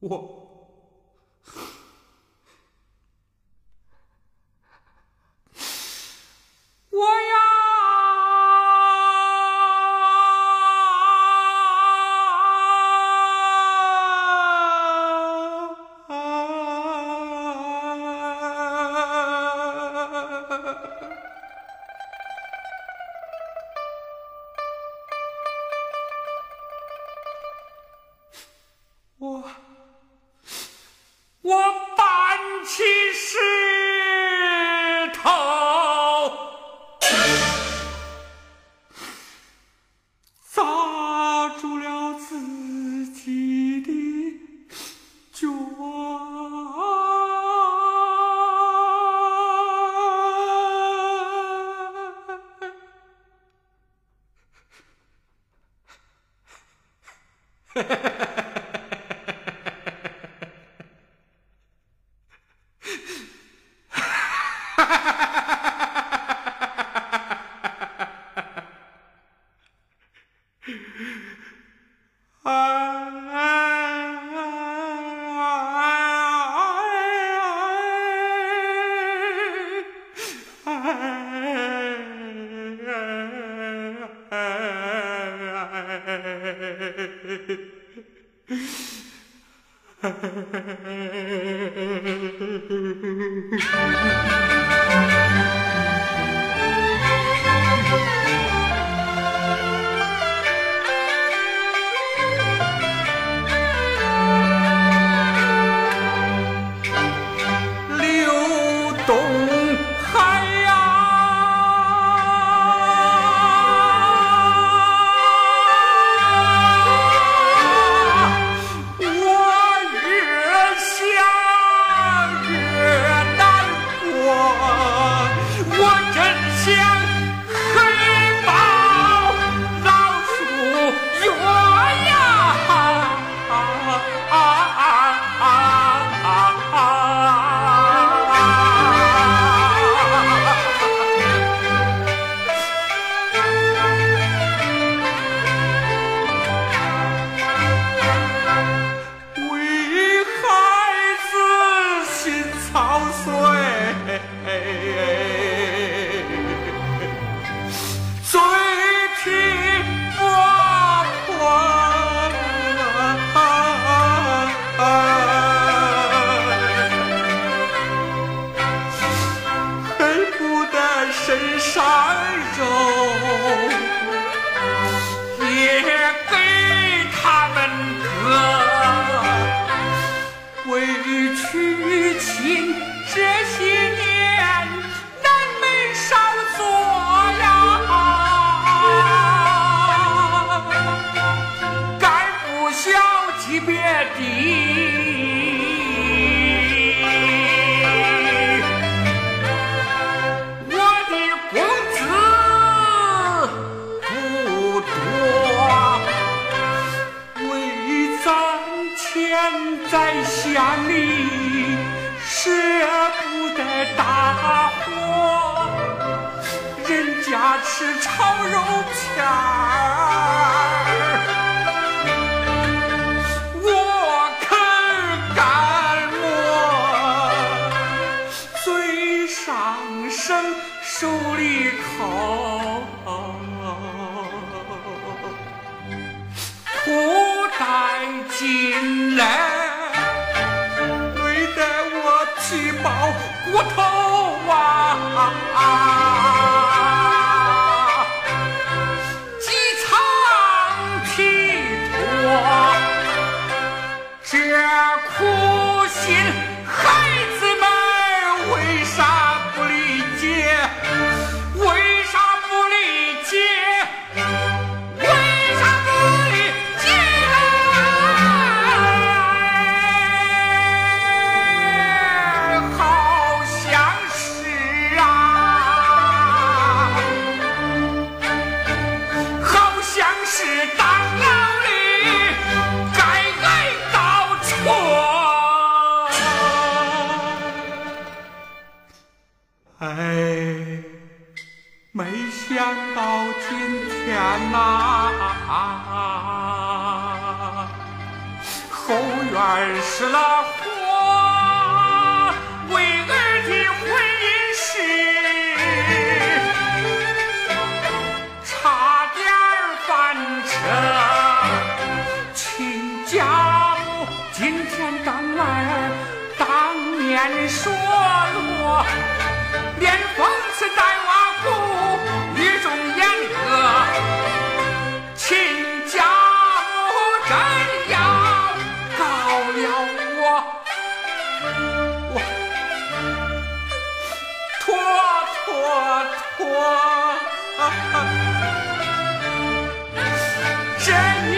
我。是炒肉片儿，我啃干馍，嘴上生，手里烤，口带进来，累得我吃饱骨头。哎没想到今天呐啊后院失了火为儿的婚姻事差点翻车亲家母今天刚来当面说过连讽刺带挖苦，语中严格，亲家母真要告了我，我拖拖拖，这一。